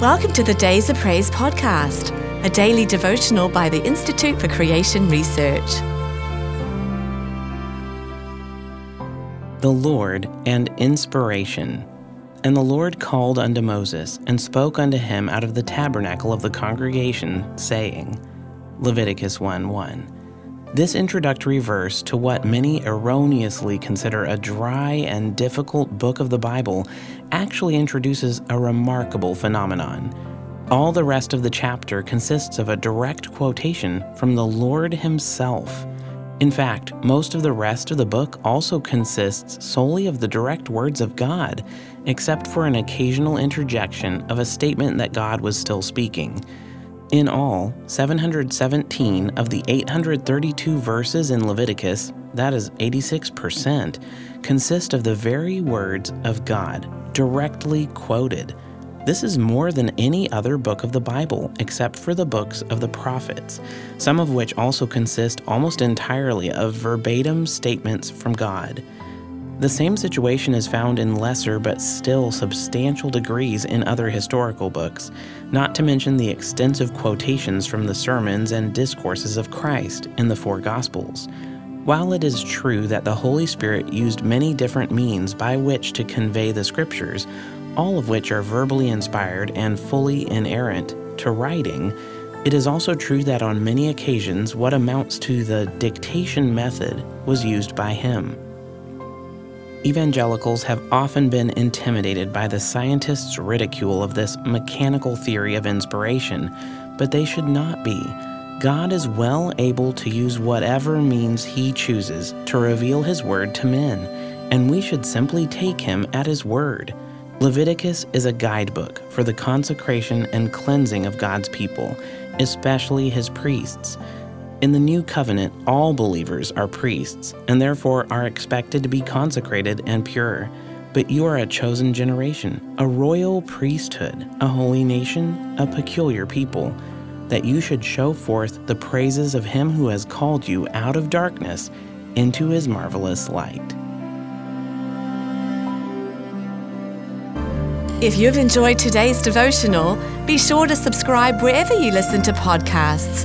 Welcome to the Days of Praise podcast, a daily devotional by the Institute for Creation Research. The Lord and inspiration. And the Lord called unto Moses, and spoke unto him out of the tabernacle of the congregation, saying, Leviticus 1 1. This introductory verse to what many erroneously consider a dry and difficult book of the Bible actually introduces a remarkable phenomenon. All the rest of the chapter consists of a direct quotation from the Lord Himself. In fact, most of the rest of the book also consists solely of the direct words of God, except for an occasional interjection of a statement that God was still speaking. In all, 717 of the 832 verses in Leviticus, that is 86%, consist of the very words of God, directly quoted. This is more than any other book of the Bible, except for the books of the prophets, some of which also consist almost entirely of verbatim statements from God. The same situation is found in lesser but still substantial degrees in other historical books, not to mention the extensive quotations from the sermons and discourses of Christ in the four Gospels. While it is true that the Holy Spirit used many different means by which to convey the Scriptures, all of which are verbally inspired and fully inerrant to writing, it is also true that on many occasions what amounts to the dictation method was used by him. Evangelicals have often been intimidated by the scientists' ridicule of this mechanical theory of inspiration, but they should not be. God is well able to use whatever means He chooses to reveal His word to men, and we should simply take Him at His word. Leviticus is a guidebook for the consecration and cleansing of God's people, especially His priests. In the new covenant, all believers are priests and therefore are expected to be consecrated and pure. But you are a chosen generation, a royal priesthood, a holy nation, a peculiar people, that you should show forth the praises of him who has called you out of darkness into his marvelous light. If you've enjoyed today's devotional, be sure to subscribe wherever you listen to podcasts